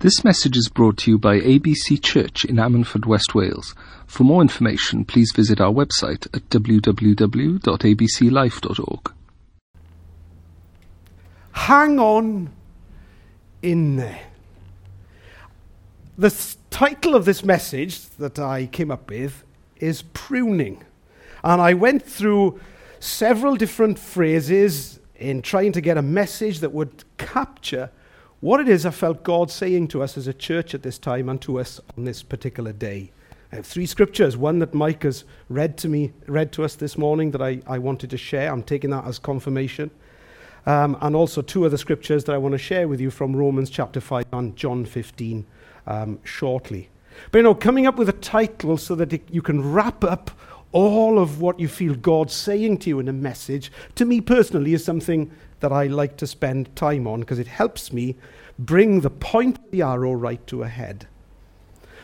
This message is brought to you by ABC Church in Ammanford, West Wales. For more information, please visit our website at www.abclife.org. Hang on in there. The title of this message that I came up with is pruning. And I went through several different phrases in trying to get a message that would capture what it is I felt God saying to us as a church at this time and to us on this particular day. I have three scriptures, one that Mike has read to me, read to us this morning that I, I wanted to share. I'm taking that as confirmation. Um, and also two other scriptures that I want to share with you from Romans chapter 5 and John 15 um, shortly. But you know, coming up with a title so that it, you can wrap up all of what you feel God's saying to you in a message, to me personally, is something that I like to spend time on because it helps me bring the point of the arrow right to a head.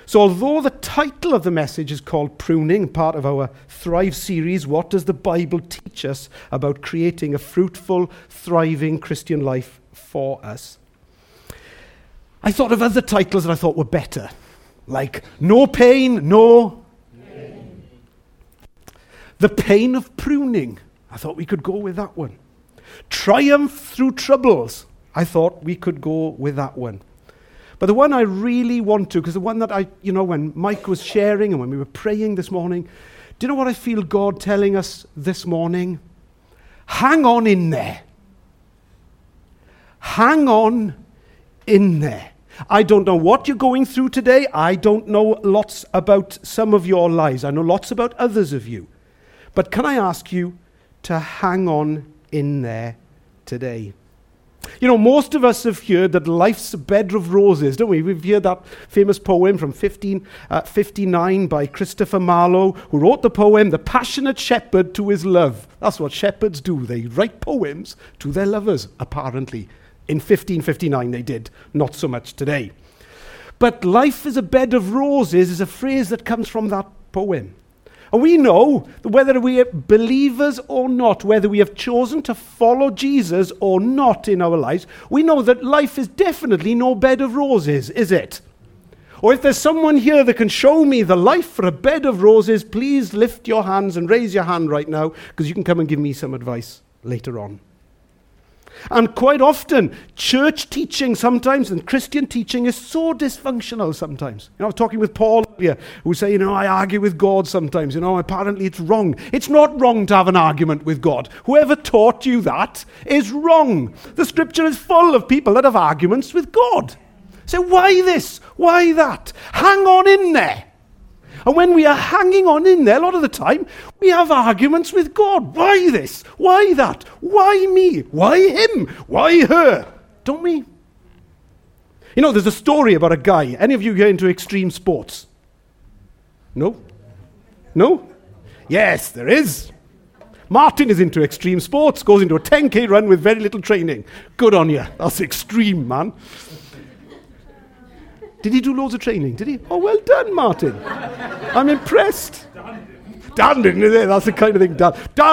So, although the title of the message is called Pruning, part of our Thrive series, what does the Bible teach us about creating a fruitful, thriving Christian life for us? I thought of other titles that I thought were better, like No Pain, No. The Pain of Pruning. I thought we could go with that one. Triumph through troubles. I thought we could go with that one. But the one I really want to, because the one that I, you know, when Mike was sharing and when we were praying this morning, do you know what I feel God telling us this morning? Hang on in there. Hang on in there. I don't know what you're going through today. I don't know lots about some of your lives. I know lots about others of you. But can I ask you to hang on in there today? You know, most of us have heard that life's a bed of roses, don't we? We've heard that famous poem from 1559 uh, by Christopher Marlowe, who wrote the poem, The Passionate Shepherd to His Love. That's what shepherds do. They write poems to their lovers, apparently. In 1559, they did. Not so much today. But life is a bed of roses is a phrase that comes from that poem. And we know that whether we are believers or not, whether we have chosen to follow Jesus or not in our lives, we know that life is definitely no bed of roses, is it? Or if there's someone here that can show me the life for a bed of roses, please lift your hands and raise your hand right now because you can come and give me some advice later on. And quite often, church teaching sometimes and Christian teaching is so dysfunctional sometimes. You know, I was talking with Paul earlier, who say, you know, I argue with God sometimes. You know, apparently it's wrong. It's not wrong to have an argument with God. Whoever taught you that is wrong. The scripture is full of people that have arguments with God. So why this? Why that? Hang on in there. And when we are hanging on in there, a lot of the time, we have arguments with God. Why this? Why that? Why me? Why him? Why her? Don't we? You know, there's a story about a guy. Any of you get into extreme sports? No? No? Yes, there is. Martin is into extreme sports, goes into a 10k run with very little training. Good on you. That's extreme, man. Did he do loads of training? Did he? Oh, well done, Martin. I'm impressed. It? That's the kind of thing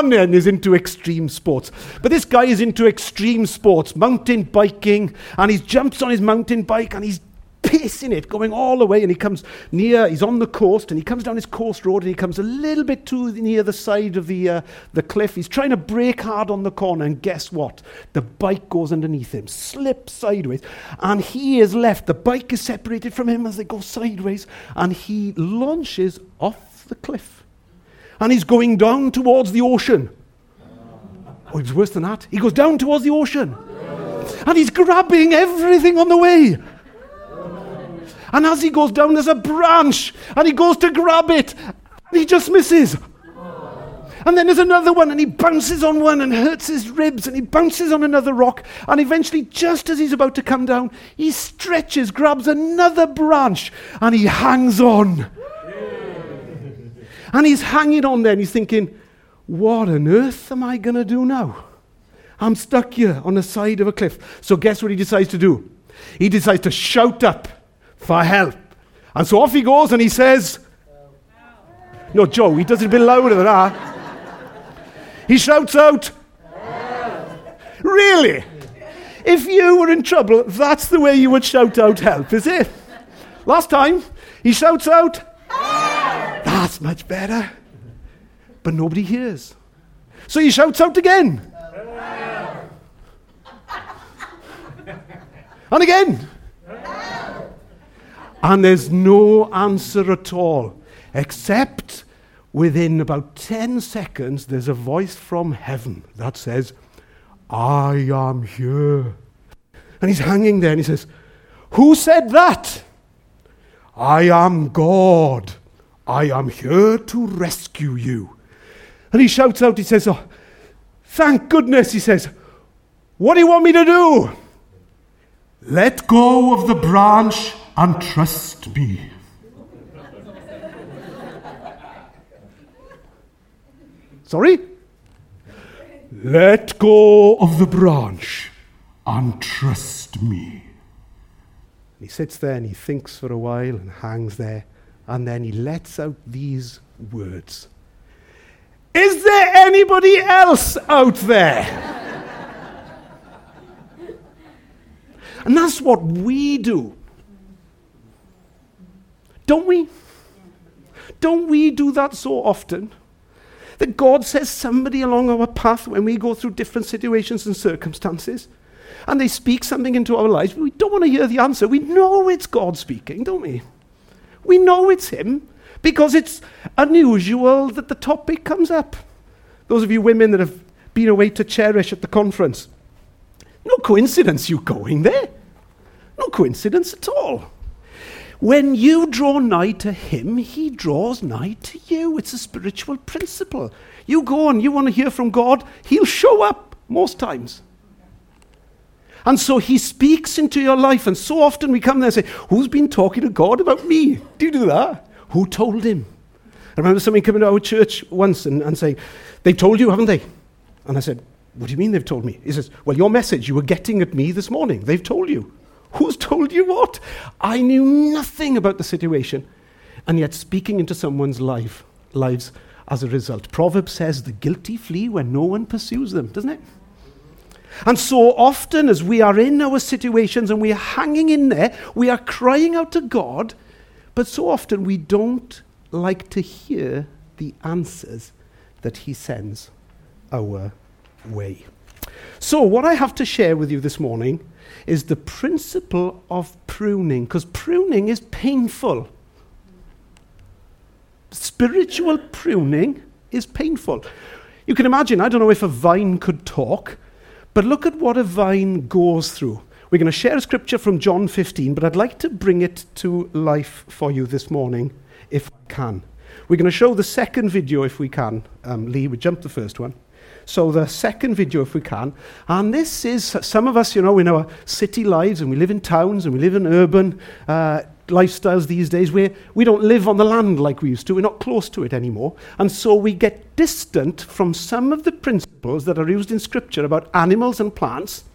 then is into extreme sports. But this guy is into extreme sports, mountain biking, and he jumps on his mountain bike and he's pacing it, going all the way, and he comes near, he's on the coast, and he comes down his coast road, and he comes a little bit too near the side of the, uh, the cliff. He's trying to brake hard on the corner, and guess what? The bike goes underneath him, slips sideways, and he is left. The bike is separated from him as they go sideways, and he launches off the cliff. And he's going down towards the ocean. Oh, it was worse than that. He goes down towards the ocean. And he's grabbing everything on the way. And as he goes down, there's a branch, and he goes to grab it, and he just misses. And then there's another one, and he bounces on one and hurts his ribs, and he bounces on another rock, and eventually, just as he's about to come down, he stretches, grabs another branch, and he hangs on. And he's hanging on there, and he's thinking, what on earth am I going to do now? I'm stuck here on the side of a cliff. So, guess what he decides to do? He decides to shout up for help. And so off he goes and he says, No, Joe, he does it a bit louder than that. He shouts out, Really? If you were in trouble, that's the way you would shout out help, is it? Last time, he shouts out, That's much better. But nobody hears. So he shouts out again. And again. And there's no answer at all, except within about 10 seconds, there's a voice from heaven that says, I am here. And he's hanging there and he says, Who said that? I am God. I am here to rescue you. And he shouts out, he says, oh, Thank goodness, he says, What do you want me to do? Let go of the branch and trust me. Sorry? Let go of the branch and trust me. He sits there and he thinks for a while and hangs there, and then he lets out these words Is there anybody else out there? and that's what we do. Don't we? Don't we do that so often? That God says somebody along our path when we go through different situations and circumstances, and they speak something into our lives, we don't want to hear the answer. We know it's God speaking, don't we? We know it's Him because it's unusual that the topic comes up. Those of you women that have been away to Cherish at the conference, no coincidence you going there. No coincidence at all. When you draw nigh to him, he draws nigh to you. It's a spiritual principle. You go and you want to hear from God, he'll show up most times. And so he speaks into your life. And so often we come there and say, Who's been talking to God about me? Do you do that? Who told him? I remember somebody coming to our church once and, and saying, They've told you, haven't they? And I said, What do you mean they've told me? He says, Well, your message you were getting at me this morning, they've told you. Who's told you what? I knew nothing about the situation, and yet speaking into someone's life, lives as a result. Proverbs says, The guilty flee when no one pursues them, doesn't it? And so often, as we are in our situations and we are hanging in there, we are crying out to God, but so often we don't like to hear the answers that He sends our way. So, what I have to share with you this morning is the principle of pruning, because pruning is painful. Spiritual pruning is painful. You can imagine, I don't know if a vine could talk, but look at what a vine goes through. We're going to share a scripture from John 15, but I'd like to bring it to life for you this morning, if I can. We're going to show the second video if we can. Um, Lee, we jumped the first one. So the second video, if we can, and this is some of us, you know, in our city lives, and we live in towns, and we live in urban uh, lifestyles these days where we don't live on the land like we used to. We're not close to it anymore. And so we get distant from some of the principles that are used in Scripture about animals and plants,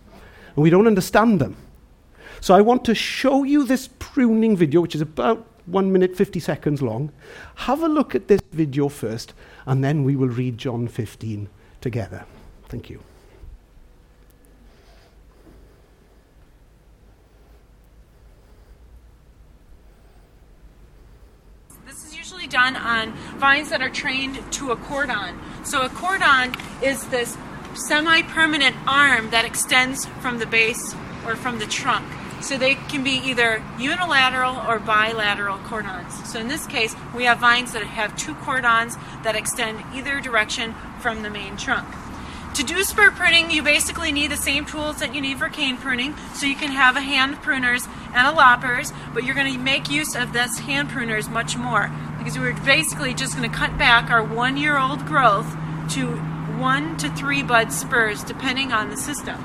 and we don't understand them. So I want to show you this pruning video, which is about 1 minute 50 seconds long. Have a look at this video first, and then we will read John 15 together. Thank you. This is usually done on vines that are trained to a cordon. So a cordon is this semi-permanent arm that extends from the base or from the trunk. So they can be either unilateral or bilateral cordons. So in this case, we have vines that have two cordons that extend either direction from the main trunk. To do spur pruning, you basically need the same tools that you need for cane pruning. So you can have a hand pruners and a loppers, but you're going to make use of this hand pruners much more because we're basically just going to cut back our one-year-old growth to one to three bud spurs, depending on the system.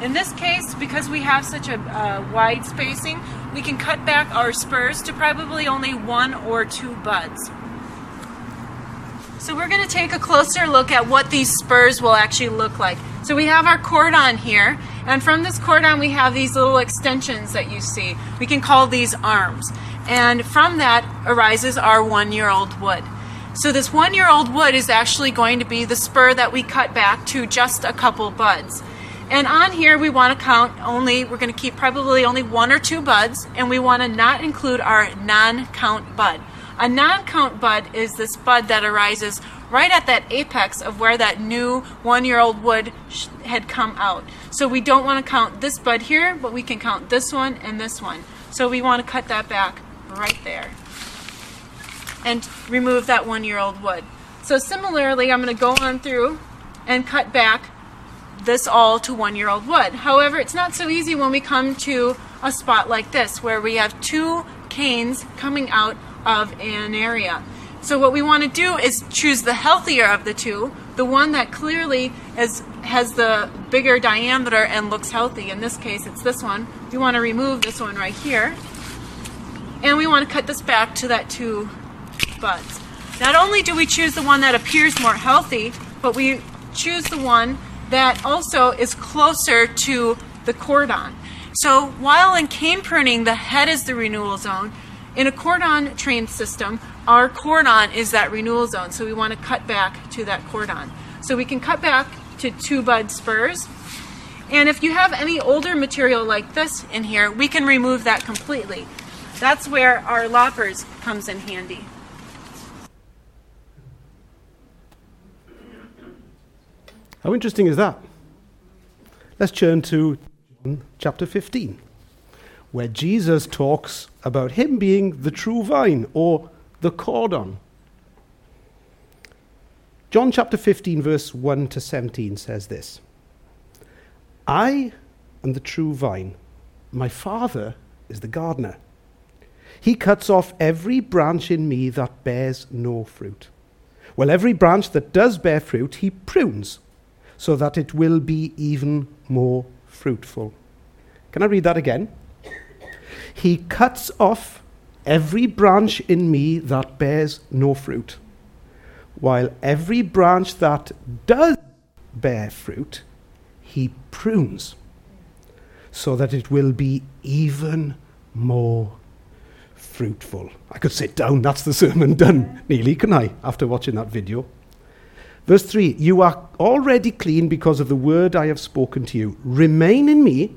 In this case, because we have such a uh, wide spacing, we can cut back our spurs to probably only one or two buds. So we're going to take a closer look at what these spurs will actually look like. So we have our cordon here, and from this cordon we have these little extensions that you see. We can call these arms. And from that arises our one-year-old wood. So this one-year-old wood is actually going to be the spur that we cut back to just a couple buds. And on here, we want to count only, we're going to keep probably only one or two buds, and we want to not include our non count bud. A non count bud is this bud that arises right at that apex of where that new one year old wood had come out. So we don't want to count this bud here, but we can count this one and this one. So we want to cut that back right there and remove that one year old wood. So similarly, I'm going to go on through and cut back this all to one year old wood. However, it's not so easy when we come to a spot like this where we have two canes coming out of an area. So what we want to do is choose the healthier of the two, the one that clearly is, has the bigger diameter and looks healthy. In this case, it's this one. We want to remove this one right here. And we want to cut this back to that two buds. Not only do we choose the one that appears more healthy, but we choose the one that also is closer to the cordon. So while in cane pruning the head is the renewal zone, in a cordon trained system, our cordon is that renewal zone. So we want to cut back to that cordon. So we can cut back to two bud spurs. And if you have any older material like this in here, we can remove that completely. That's where our loppers comes in handy. How interesting is that? Let's turn to chapter 15, where Jesus talks about him being the true vine or the cordon. John chapter 15, verse 1 to 17 says this I am the true vine, my Father is the gardener. He cuts off every branch in me that bears no fruit. Well, every branch that does bear fruit, he prunes so that it will be even more fruitful. Can I read that again? He cuts off every branch in me that bears no fruit, while every branch that does bear fruit, he prunes, so that it will be even more fruitful. I could sit down, that's the sermon done, nearly, can I, after watching that video? Verse 3 You are already clean because of the word I have spoken to you. Remain in me,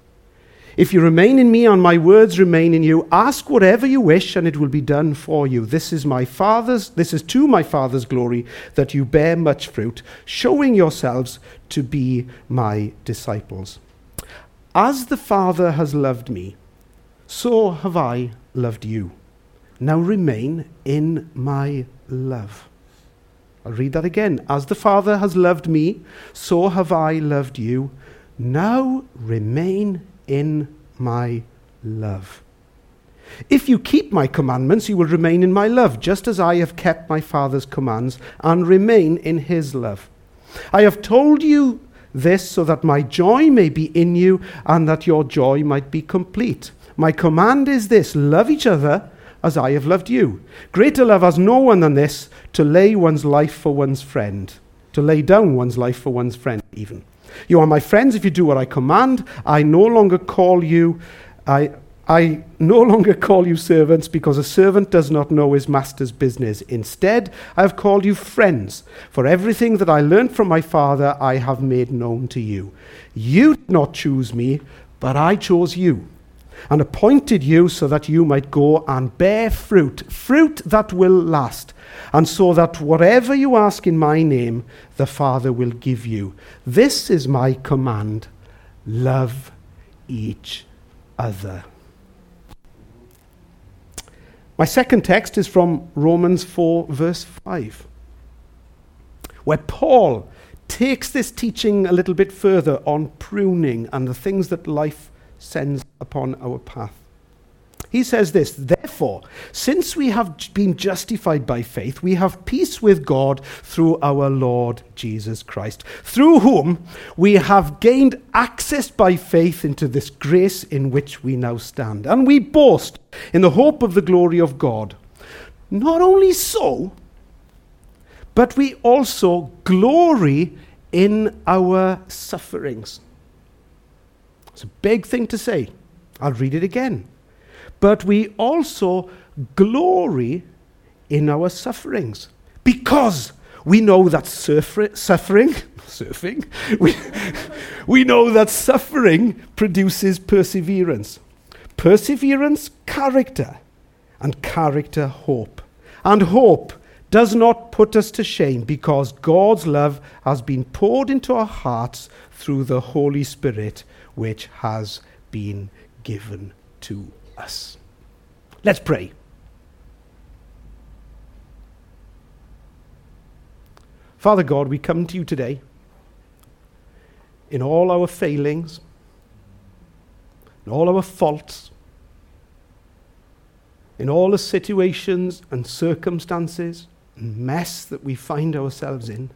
If you remain in me and my words remain in you, ask whatever you wish and it will be done for you. This is my Father's this is to my Father's glory that you bear much fruit, showing yourselves to be my disciples. As the Father has loved me, so have I loved you. Now remain in my love. I'll read that again. As the Father has loved me, so have I loved you. Now remain in my love. If you keep my commandments, you will remain in my love, just as I have kept my Father's commands and remain in his love. I have told you this so that my joy may be in you and that your joy might be complete. My command is this love each other as I have loved you. Greater love has no one than this to lay one's life for one's friend, to lay down one's life for one's friend, even. You are my friends if you do what I command. I no longer call you, I, I no longer call you servants because a servant does not know his master's business. Instead, I have called you friends, for everything that I learned from my Father I have made known to you. You did not choose me, but I chose you and appointed you so that you might go and bear fruit, fruit that will last, and so that whatever you ask in my name, the Father will give you. This is my command love each other. My second text is from Romans 4, verse 5, where Paul takes this teaching a little bit further on pruning and the things that life sends upon our path. He says this Therefore, since we have been justified by faith, we have peace with God through our Lord Jesus Christ, through whom we have gained access by faith into this grace in which we now stand. And we boast in the hope of the glory of God. Not only so, but we also glory in our sufferings. It's a big thing to say. I'll read it again but we also glory in our sufferings because we know that surfer, suffering, surfing, we, we know that suffering produces perseverance. Perseverance, character, and character, hope. And hope does not put us to shame because God's love has been poured into our hearts through the Holy Spirit, which has been given to us. Let's pray. Father God, we come to you today in all our failings, in all our faults, in all the situations and circumstances and mess that we find ourselves in.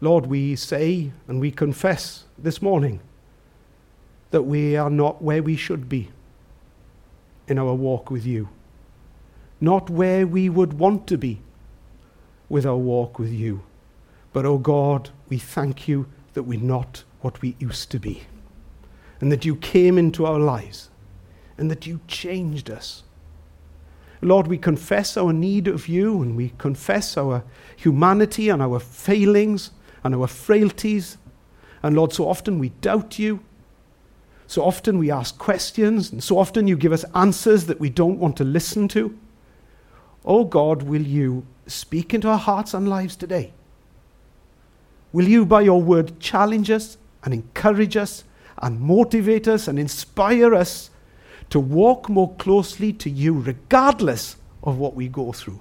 Lord, we say and we confess this morning that we are not where we should be in our walk with you, not where we would want to be with our walk with you. But, oh God, we thank you that we're not what we used to be, and that you came into our lives, and that you changed us. Lord, we confess our need of you, and we confess our humanity and our failings and our frailties. And Lord, so often we doubt you, so often we ask questions, and so often you give us answers that we don't want to listen to. Oh God, will you speak into our hearts and lives today? Will you, by your word, challenge us and encourage us and motivate us and inspire us to walk more closely to you, regardless of what we go through?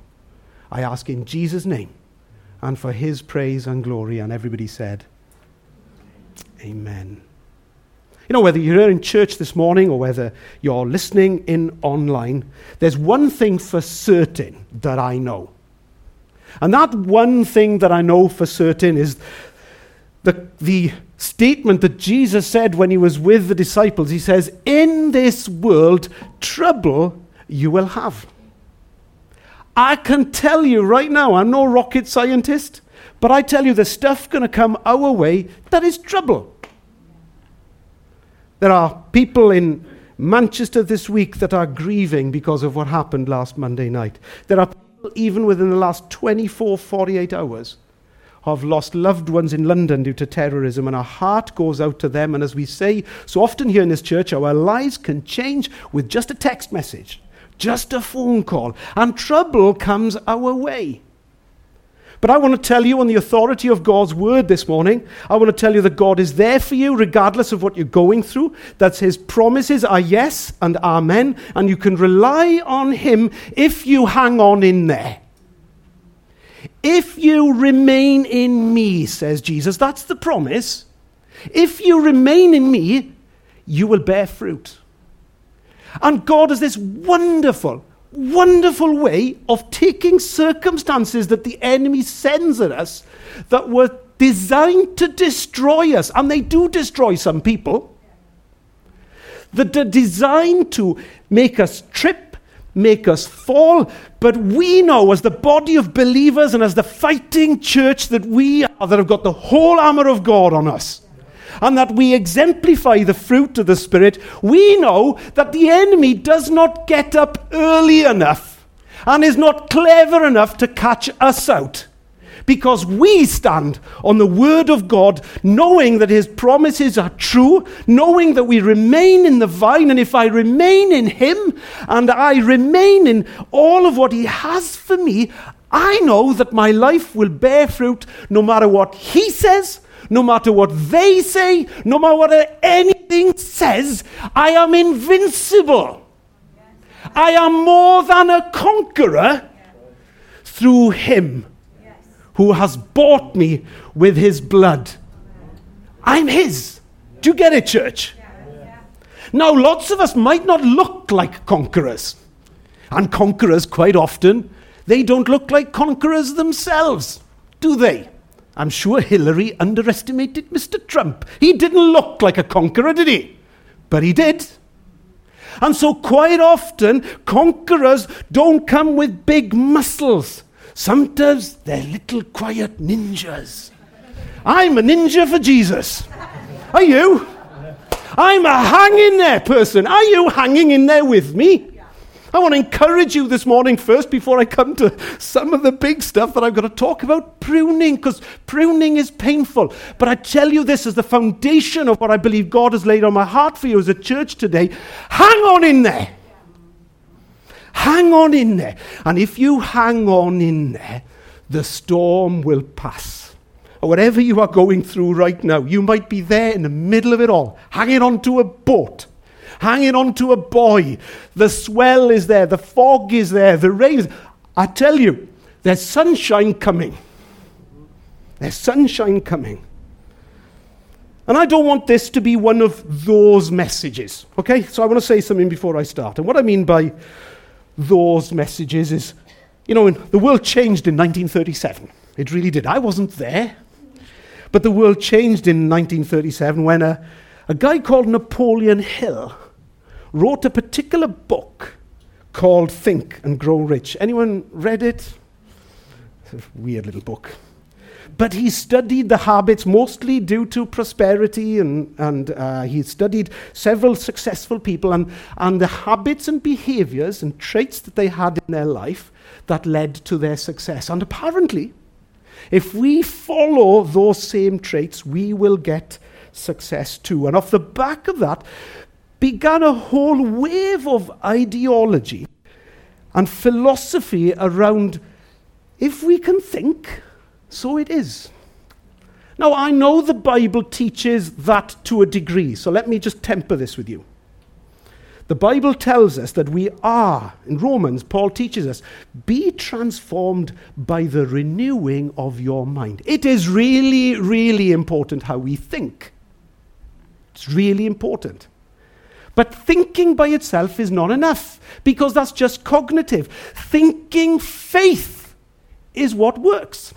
I ask in Jesus' name and for his praise and glory. And everybody said, Amen. You know, whether you're in church this morning or whether you're listening in online, there's one thing for certain that I know. And that one thing that I know for certain is the, the statement that Jesus said when he was with the disciples. He says, In this world, trouble you will have. I can tell you right now, I'm no rocket scientist, but I tell you the stuff going to come our way that is trouble. There are people in Manchester this week that are grieving because of what happened last Monday night. There are people, even within the last 24, 48 hours, have lost loved ones in London due to terrorism, and our heart goes out to them. And as we say so often here in this church, our lives can change with just a text message, just a phone call, and trouble comes our way. But I want to tell you, on the authority of God's word this morning, I want to tell you that God is there for you regardless of what you're going through, that His promises are yes and amen, and you can rely on Him if you hang on in there. If you remain in me, says Jesus, that's the promise. If you remain in me, you will bear fruit. And God has this wonderful, wonderful way of taking circumstances that the enemy sends at us that were designed to destroy us, and they do destroy some people, that are designed to make us trip, make us fall. But we know, as the body of believers and as the fighting church that we are, that have got the whole armor of God on us and that we exemplify the fruit of the Spirit, we know that the enemy does not get up early enough and is not clever enough to catch us out. Because we stand on the Word of God, knowing that His promises are true, knowing that we remain in the vine, and if I remain in Him and I remain in all of what He has for me, I know that my life will bear fruit no matter what He says no matter what they say, no matter what anything says, I am invincible. I am more than a conqueror through him who has bought me with his blood. I'm his. Do you get it, church? Now, lots of us might not look like conquerors. And conquerors, quite often, they don't look like conquerors themselves, do they? I'm sure Hillary underestimated Mr. Trump. He didn't look like a conqueror, did he? But he did. And so, quite often, conquerors don't come with big muscles. Sometimes they're little quiet ninjas. I'm a ninja for Jesus. Are you? I'm a hang in there person. Are you hanging in there with me? I want to encourage you this morning first before I come to some of the big stuff that I've got to talk about pruning, because pruning is painful. But I tell you this as the foundation of what I believe God has laid on my heart for you as a church today. Hang on in there. Hang on in there. And if you hang on in there, the storm will pass. Or whatever you are going through right now, you might be there in the middle of it all, hanging on to a boat hanging on to a buoy. The swell is there, the fog is there, the rain. I tell you, there's sunshine coming. There's sunshine coming. And I don't want this to be one of those messages. Okay? So I want to say something before I start. And what I mean by those messages is, you know, the world changed in 1937. It really did. I wasn't there. But the world changed in 1937 when a, a guy called Napoleon Hill wrote a particular book called Think and Grow Rich. Anyone read it? Weird little book. But he studied the habits mostly due to prosperity, and, and uh, he studied several successful people and, and the habits and behaviors and traits that they had in their life that led to their success. And apparently, if we follow those same traits, we will get success too. And off the back of that, began a whole wave of ideology and philosophy around if we can think, so it is. Now, I know the Bible teaches that to a degree, so let me just temper this with you. The Bible tells us that we are, in Romans, Paul teaches us, be transformed by the renewing of your mind. It is really, really important how we think. It's really important. But thinking by itself is not enough because that's just cognitive. Thinking faith is what works.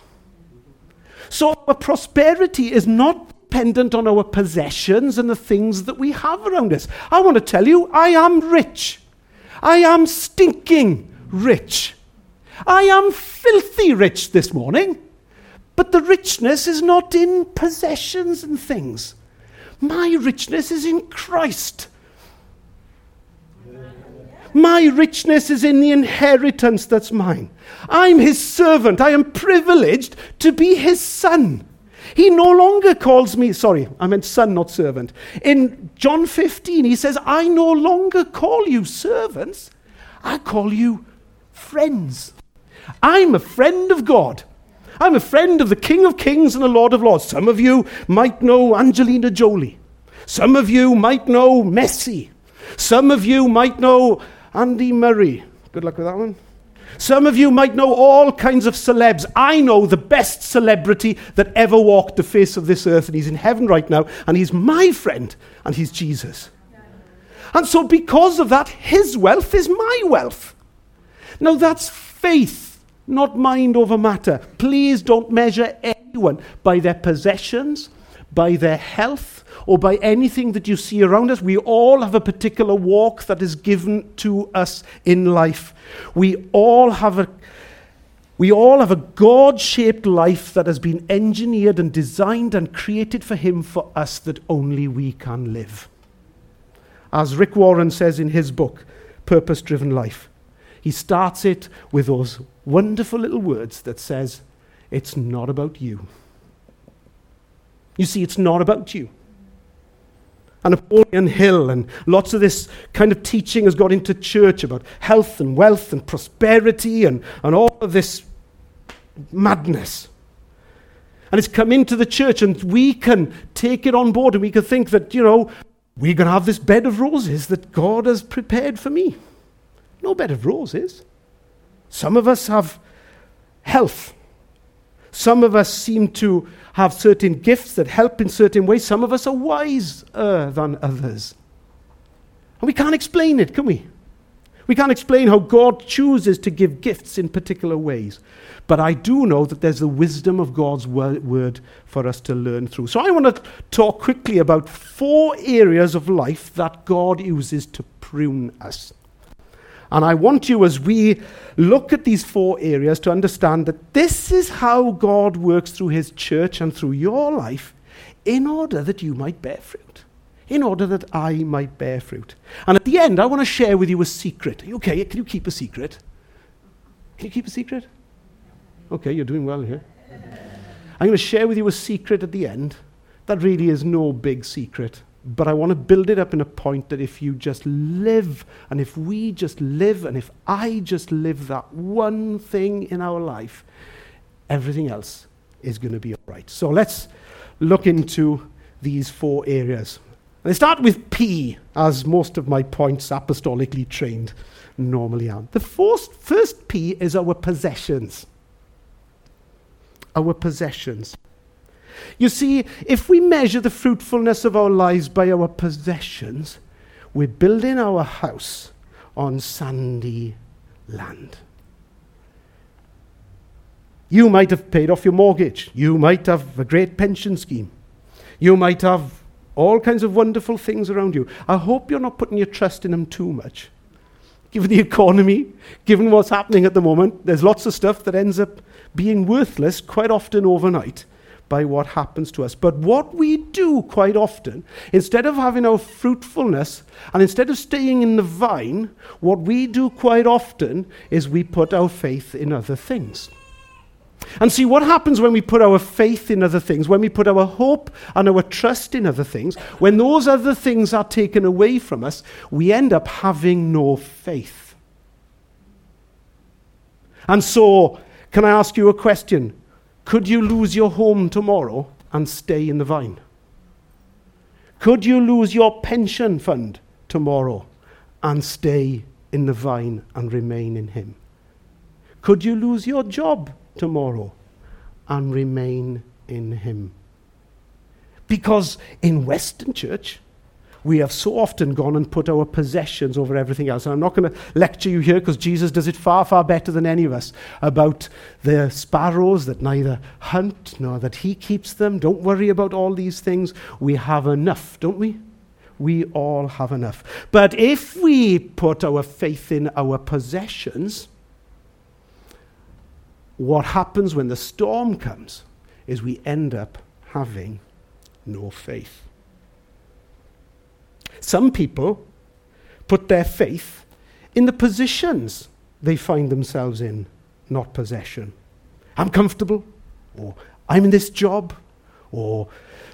So our prosperity is not dependent on our possessions and the things that we have around us. I want to tell you, I am rich. I am stinking rich. I am filthy rich this morning. But the richness is not in possessions and things. My richness is in Christ. My richness is in the inheritance that's mine. I'm his servant. I am privileged to be his son. He no longer calls me, sorry, I meant son, not servant. In John 15, he says, I no longer call you servants, I call you friends. I'm a friend of God. I'm a friend of the King of Kings and the Lord of Lords. Some of you might know Angelina Jolie. Some of you might know Messi. Some of you might know Andy Murray. Good luck with that one. Some of you might know all kinds of celebs. I know the best celebrity that ever walked the face of this earth, and he's in heaven right now, and he's my friend, and he's Jesus. And so, because of that, his wealth is my wealth. Now, that's faith, not mind over matter. Please don't measure anyone by their possessions, by their health, or by anything that you see around us. We all have a particular walk that is given to us in life. We all have a we all have a God shaped life that has been engineered and designed and created for Him for us that only we can live. As Rick Warren says in his book, Purpose Driven Life, he starts it with those wonderful little words that says, It's not about you. You see, it's not about you and Napoleon Hill, and lots of this kind of teaching has got into church about health and wealth and prosperity and, and all of this madness. And it's come into the church, and we can take it on board, and we can think that, you know, we're going to have this bed of roses that God has prepared for me. No bed of roses. Some of us have health. Some of us seem to have certain gifts that help in certain ways. Some of us are wiser than others. And we can't explain it, can we? We can't explain how God chooses to give gifts in particular ways. But I do know that there's the wisdom of God's word for us to learn through. So I want to talk quickly about four areas of life that God uses to prune us. And I want you, as we look at these four areas, to understand that this is how God works through His church and through your life in order that you might bear fruit. In order that I might bear fruit. And at the end, I want to share with you a secret. Okay, can you keep a secret? Can you keep a secret? Okay, you're doing well here. I'm going to share with you a secret at the end. That really is no big secret. But I want to build it up in a point that if you just live, and if we just live, and if I just live that one thing in our life, everything else is going to be all right. So let's look into these four areas. I start with P, as most of my points apostolically trained normally are. The first, first P is our possessions. Our possessions. You see, if we measure the fruitfulness of our lives by our possessions, we're building our house on sandy land. You might have paid off your mortgage. You might have a great pension scheme. You might have all kinds of wonderful things around you. I hope you're not putting your trust in them too much. Given the economy, given what's happening at the moment, there's lots of stuff that ends up being worthless quite often overnight by what happens to us. But what we do quite often, instead of having our fruitfulness and instead of staying in the vine, what we do quite often is we put our faith in other things. And see what happens when we put our faith in other things, when we put our hope and our trust in other things, when those other things are taken away from us, we end up having no faith. And so, can I ask you a question? Could you lose your home tomorrow and stay in the vine? Could you lose your pension fund tomorrow and stay in the vine and remain in Him? Could you lose your job tomorrow and remain in Him? Because in Western Church, we have so often gone and put our possessions over everything else. And I'm not going to lecture you here because Jesus does it far, far better than any of us about the sparrows that neither hunt nor that he keeps them. Don't worry about all these things. We have enough, don't we? We all have enough. But if we put our faith in our possessions, what happens when the storm comes is we end up having no faith. Some people put their faith in the positions they find themselves in, not possession. I'm comfortable, or I'm in this job, or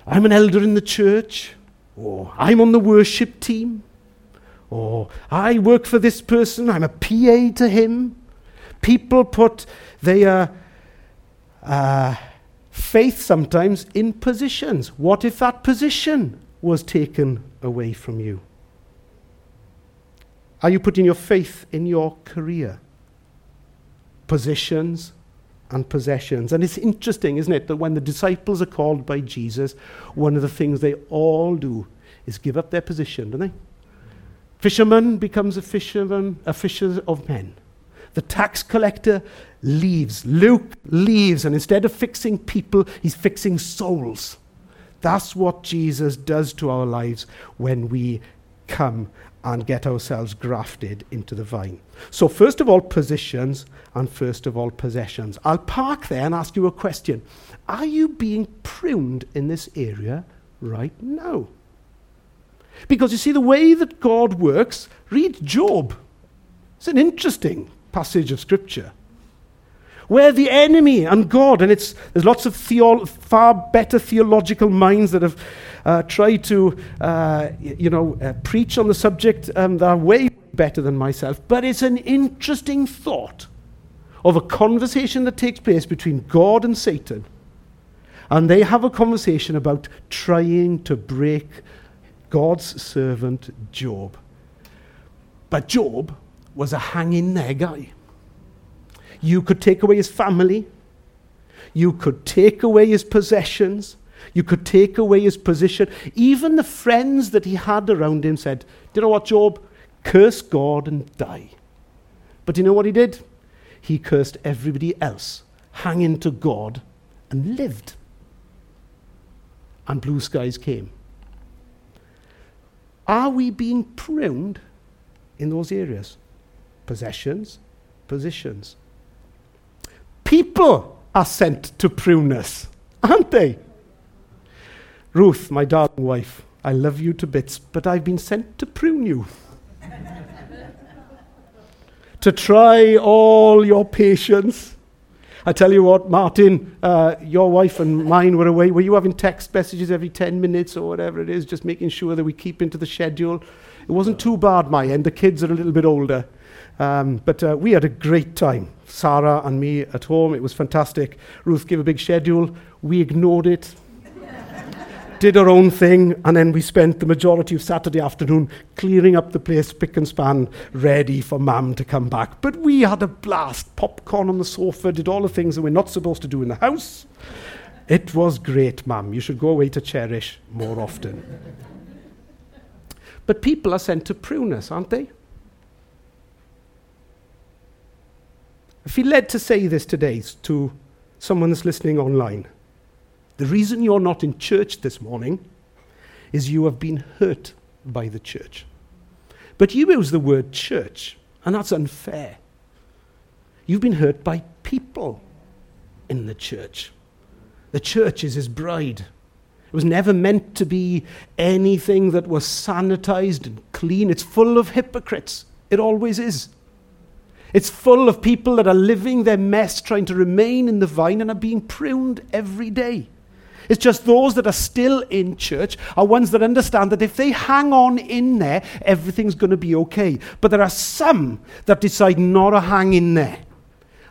I'm an elder in the church, or I'm on the worship team, or I work for this person, I'm a PA to him. People put their uh, faith sometimes in positions. What if that position was taken away from you? Are you putting your faith in your career, positions, and possessions? And it's interesting, isn't it, that when the disciples are called by Jesus, one of the things they all do is give up their position, don't they? Fisherman becomes a fisherman, a fisher of men. The tax collector leaves. Luke leaves, and instead of fixing people, he's fixing souls. That's what Jesus does to our lives when we come and get ourselves grafted into the vine. So, first of all, positions, and first of all, possessions. I'll park there and ask you a question Are you being pruned in this area right now? Because you see, the way that God works, read Job. It's an interesting passage of Scripture where the enemy and God, and it's, there's lots of theo- far better theological minds that have uh, tried to, uh, you know, uh, preach on the subject um, that are way better than myself. But it's an interesting thought of a conversation that takes place between God and Satan. And they have a conversation about trying to break God's servant Job. But Job was a hanging there guy. You could take away his family. You could take away his possessions. You could take away his position. Even the friends that he had around him said, Do you know what, Job? Curse God and die. But do you know what he did? He cursed everybody else, hanging to God, and lived. And blue skies came. Are we being pruned in those areas? Possessions, positions. People are sent to prune us, aren't they? Ruth, my darling wife, I love you to bits, but I've been sent to prune you. to try all your patience. I tell you what, Martin, uh, your wife and mine were away. Were you having text messages every 10 minutes or whatever it is, just making sure that we keep into the schedule? It wasn't too bad, my end. The kids are a little bit older. Um, but uh, we had a great time. Sarah and me at home. It was fantastic. Ruth gave a big schedule. We ignored it, did our own thing, and then we spent the majority of Saturday afternoon clearing up the place, pick and span, ready for Mum to come back. But we had a blast. Popcorn on the sofa, did all the things that we're not supposed to do in the house. It was great, Mum. You should go away to Cherish more often. but people are sent to prune us, aren't they? I feel led to say this today to someone that's listening online. The reason you're not in church this morning is you have been hurt by the church. But you use the word church, and that's unfair. You've been hurt by people in the church. The church is his bride. It was never meant to be anything that was sanitized and clean. It's full of hypocrites. It always is. It's full of people that are living their mess, trying to remain in the vine and are being pruned every day. It's just those that are still in church are ones that understand that if they hang on in there, everything's going to be okay. But there are some that decide not to hang in there.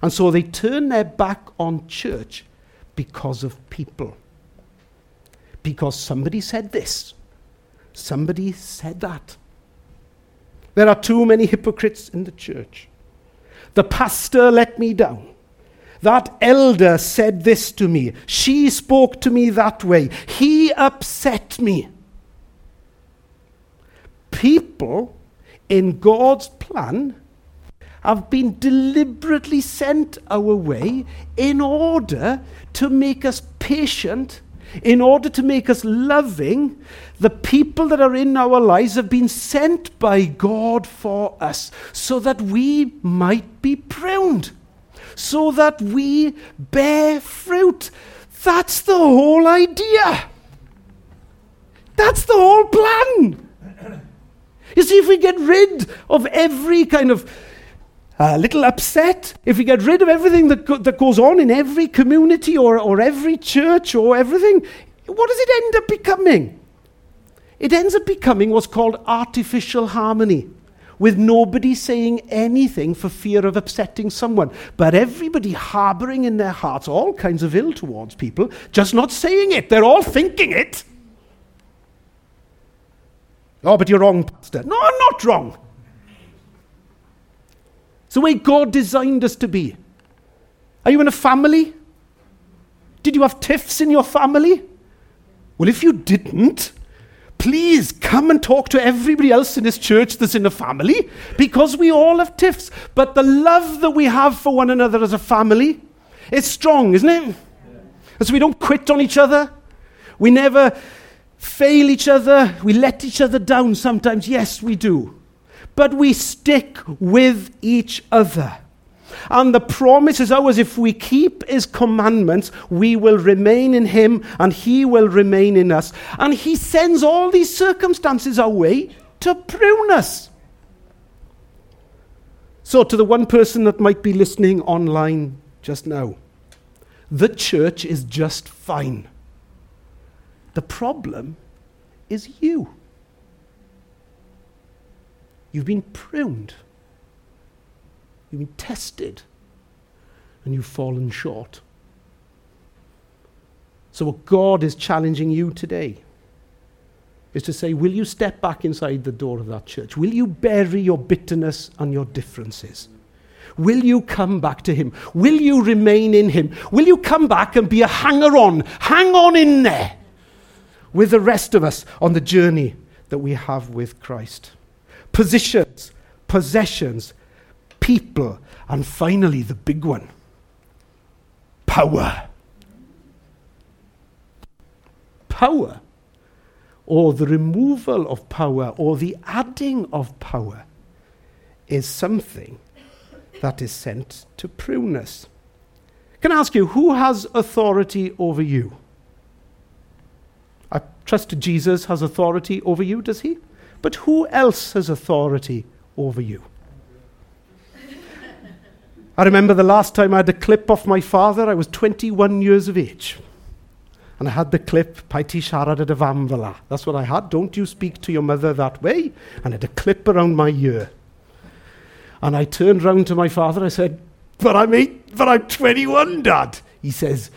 And so they turn their back on church because of people. Because somebody said this, somebody said that. There are too many hypocrites in the church. The pastor let me down. That elder said this to me. She spoke to me that way. He upset me. People in God's plan have been deliberately sent our way in order to make us patient in order to make us loving, the people that are in our lives have been sent by God for us so that we might be pruned, so that we bear fruit. That's the whole idea. That's the whole plan. You see, if we get rid of every kind of a little upset if we get rid of everything that, that goes on in every community or, or every church or everything. What does it end up becoming? It ends up becoming what's called artificial harmony, with nobody saying anything for fear of upsetting someone, but everybody harboring in their hearts all kinds of ill towards people, just not saying it. They're all thinking it. Oh, but you're wrong, Pastor. No, I'm not wrong. The way God designed us to be. Are you in a family? Did you have tiffs in your family? Well, if you didn't, please come and talk to everybody else in this church that's in a family because we all have tiffs. But the love that we have for one another as a family is strong, isn't it? And so we don't quit on each other. We never fail each other. We let each other down sometimes. Yes, we do but we stick with each other. And the promise is ours if we keep his commandments, we will remain in him and he will remain in us. And he sends all these circumstances our way to prune us. So, to the one person that might be listening online just now, the church is just fine. The problem is you. You've been pruned. You've been tested. And you've fallen short. So, what God is challenging you today is to say, Will you step back inside the door of that church? Will you bury your bitterness and your differences? Will you come back to Him? Will you remain in Him? Will you come back and be a hanger on? Hang on in there with the rest of us on the journey that we have with Christ. Positions, possessions, people, and finally the big one power. Power, or the removal of power, or the adding of power, is something that is sent to prune us. Can I ask you, who has authority over you? I trust Jesus has authority over you, does he? But who else has authority over you? I remember the last time I had a clip off my father, I was 21 years of age. And I had the clip, Paiti y dy That's what I had. Don't you speak to your mother that way. And I had a clip around my ear. And I turned round to my father. I said, But I'm eight, but I'm 21, Dad. He says,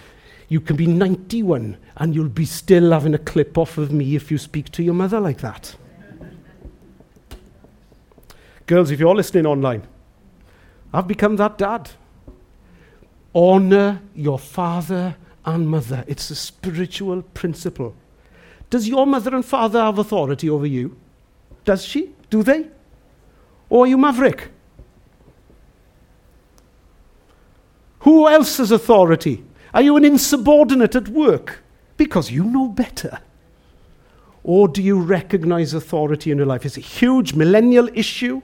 You can be 91 and you'll be still having a clip off of me if you speak to your mother like that. Girls, if you're listening online, I've become that dad. Honor your father and mother. It's a spiritual principle. Does your mother and father have authority over you? Does she? Do they? Or are you maverick? Who else has authority? Are you an insubordinate at work because you know better? Or do you recognize authority in your life? It's a huge millennial issue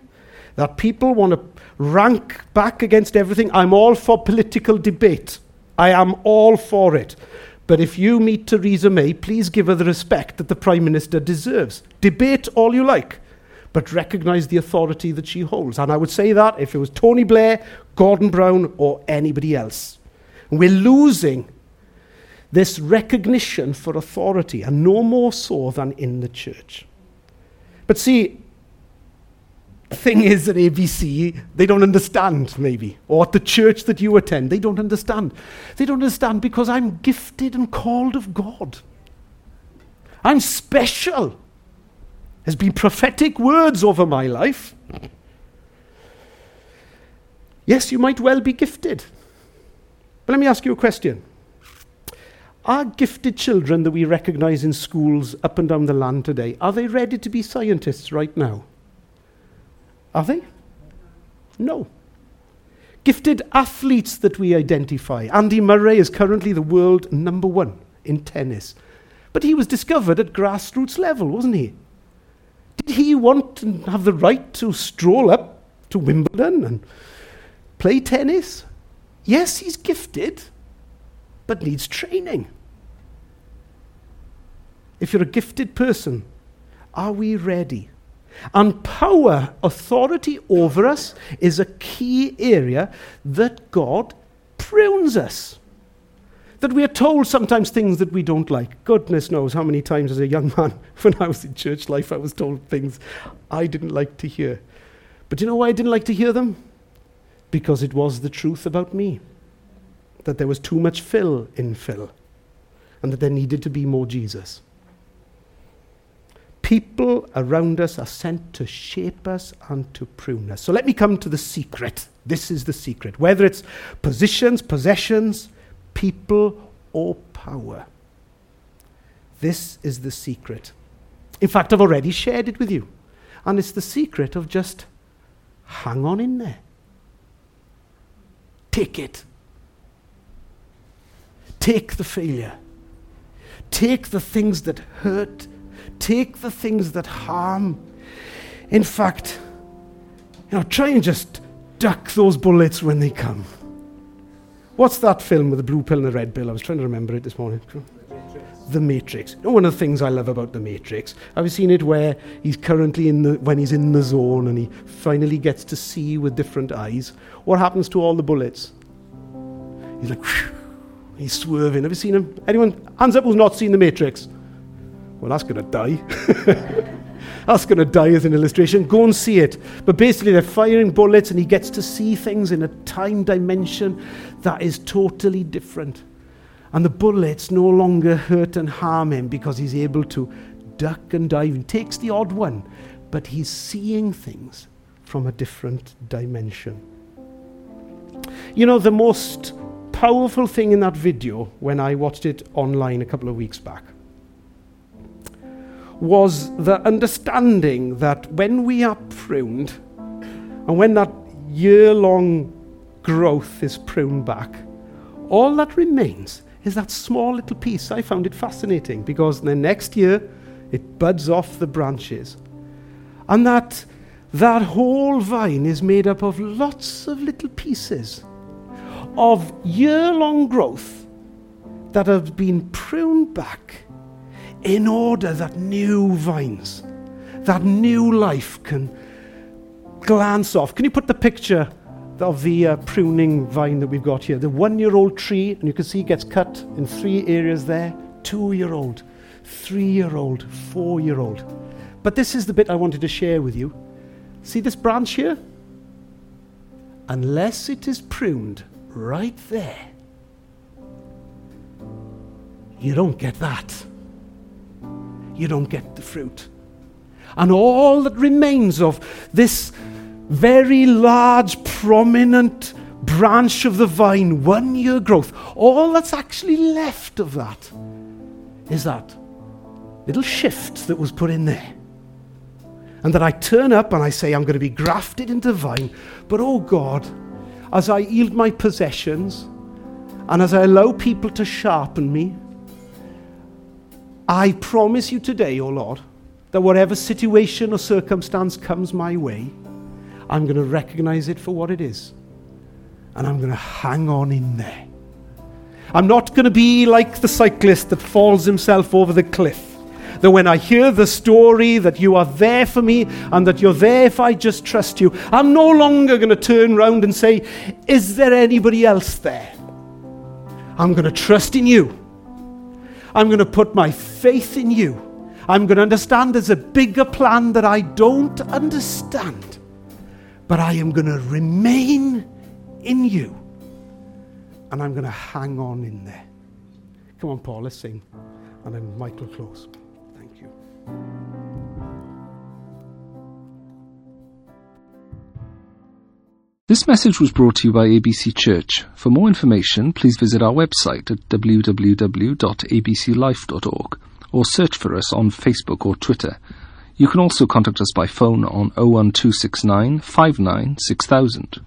that people want to rank back against everything. I'm all for political debate. I am all for it. But if you meet Theresa May, please give her the respect that the Prime Minister deserves. Debate all you like, but recognize the authority that she holds. And I would say that if it was Tony Blair, Gordon Brown, or anybody else. We're losing this recognition for authority, and no more so than in the church. But see, thing is at ABC, they don't understand, maybe. Or at the church that you attend, they don't understand. They don't understand because I'm gifted and called of God. I'm special. There's been prophetic words over my life. Yes, you might well be gifted. But let me ask you a question. Are gifted children that we recognize in schools up and down the land today, are they ready to be scientists right now? Are they? No. Gifted athletes that we identify. Andy Murray is currently the world number one in tennis. But he was discovered at grassroots level, wasn't he? Did he want and have the right to stroll up to Wimbledon and play tennis? Yes, he's gifted, but needs training. If you're a gifted person, are we ready? And power, authority over us, is a key area that God prunes us. That we are told sometimes things that we don't like. Goodness knows how many times as a young man, when I was in church life, I was told things I didn't like to hear. But you know why I didn't like to hear them? Because it was the truth about me. That there was too much Phil in Phil. And that there needed to be more Jesus. People around us are sent to shape us and to prune us. So let me come to the secret. This is the secret. Whether it's positions, possessions, people, or power. This is the secret. In fact, I've already shared it with you. And it's the secret of just hang on in there. Take it. Take the failure. Take the things that hurt Take the things that harm. In fact, you know, try and just duck those bullets when they come. What's that film with the blue pill and the red pill? I was trying to remember it this morning. The Matrix. You know, one of the things I love about The Matrix, I've seen it where he's currently in the, when he's in the zone and he finally gets to see with different eyes. What happens to all the bullets? He's like, whew, he's swerving. Have you seen him? Anyone? Hands up who's not seen The Matrix. Well, that's going to die. that's going to die as an illustration. Go and see it. But basically, they're firing bullets, and he gets to see things in a time dimension that is totally different. And the bullets no longer hurt and harm him because he's able to duck and dive. He takes the odd one, but he's seeing things from a different dimension. You know, the most powerful thing in that video, when I watched it online a couple of weeks back, was the understanding that when we are pruned, and when that year long growth is pruned back, all that remains is that small little piece. I found it fascinating because the next year it buds off the branches. And that, that whole vine is made up of lots of little pieces of year long growth that have been pruned back in order that new vines, that new life can glance off. Can you put the picture of the uh, pruning vine that we've got here? The one year old tree, and you can see it gets cut in three areas there two year old, three year old, four year old. But this is the bit I wanted to share with you. See this branch here? Unless it is pruned right there, you don't get that. You don't get the fruit. And all that remains of this very large, prominent branch of the vine, one year growth, all that's actually left of that is that little shift that was put in there. And that I turn up and I say, I'm going to be grafted into vine. But oh God, as I yield my possessions and as I allow people to sharpen me, I promise you today, O oh Lord, that whatever situation or circumstance comes my way, I'm going to recognize it for what it is. And I'm going to hang on in there. I'm not going to be like the cyclist that falls himself over the cliff. That when I hear the story that you are there for me and that you're there if I just trust you, I'm no longer going to turn around and say, Is there anybody else there? I'm going to trust in you. I'm going to put my faith in you. I'm going to understand there's a bigger plan that I don't understand. But I am going to remain in you. And I'm going to hang on in there. Come on, Paul, let's sing. And then Michael close. Thank you. This message was brought to you by ABC Church. For more information, please visit our website at www.abclife.org or search for us on Facebook or Twitter. You can also contact us by phone on 01269 59 6000.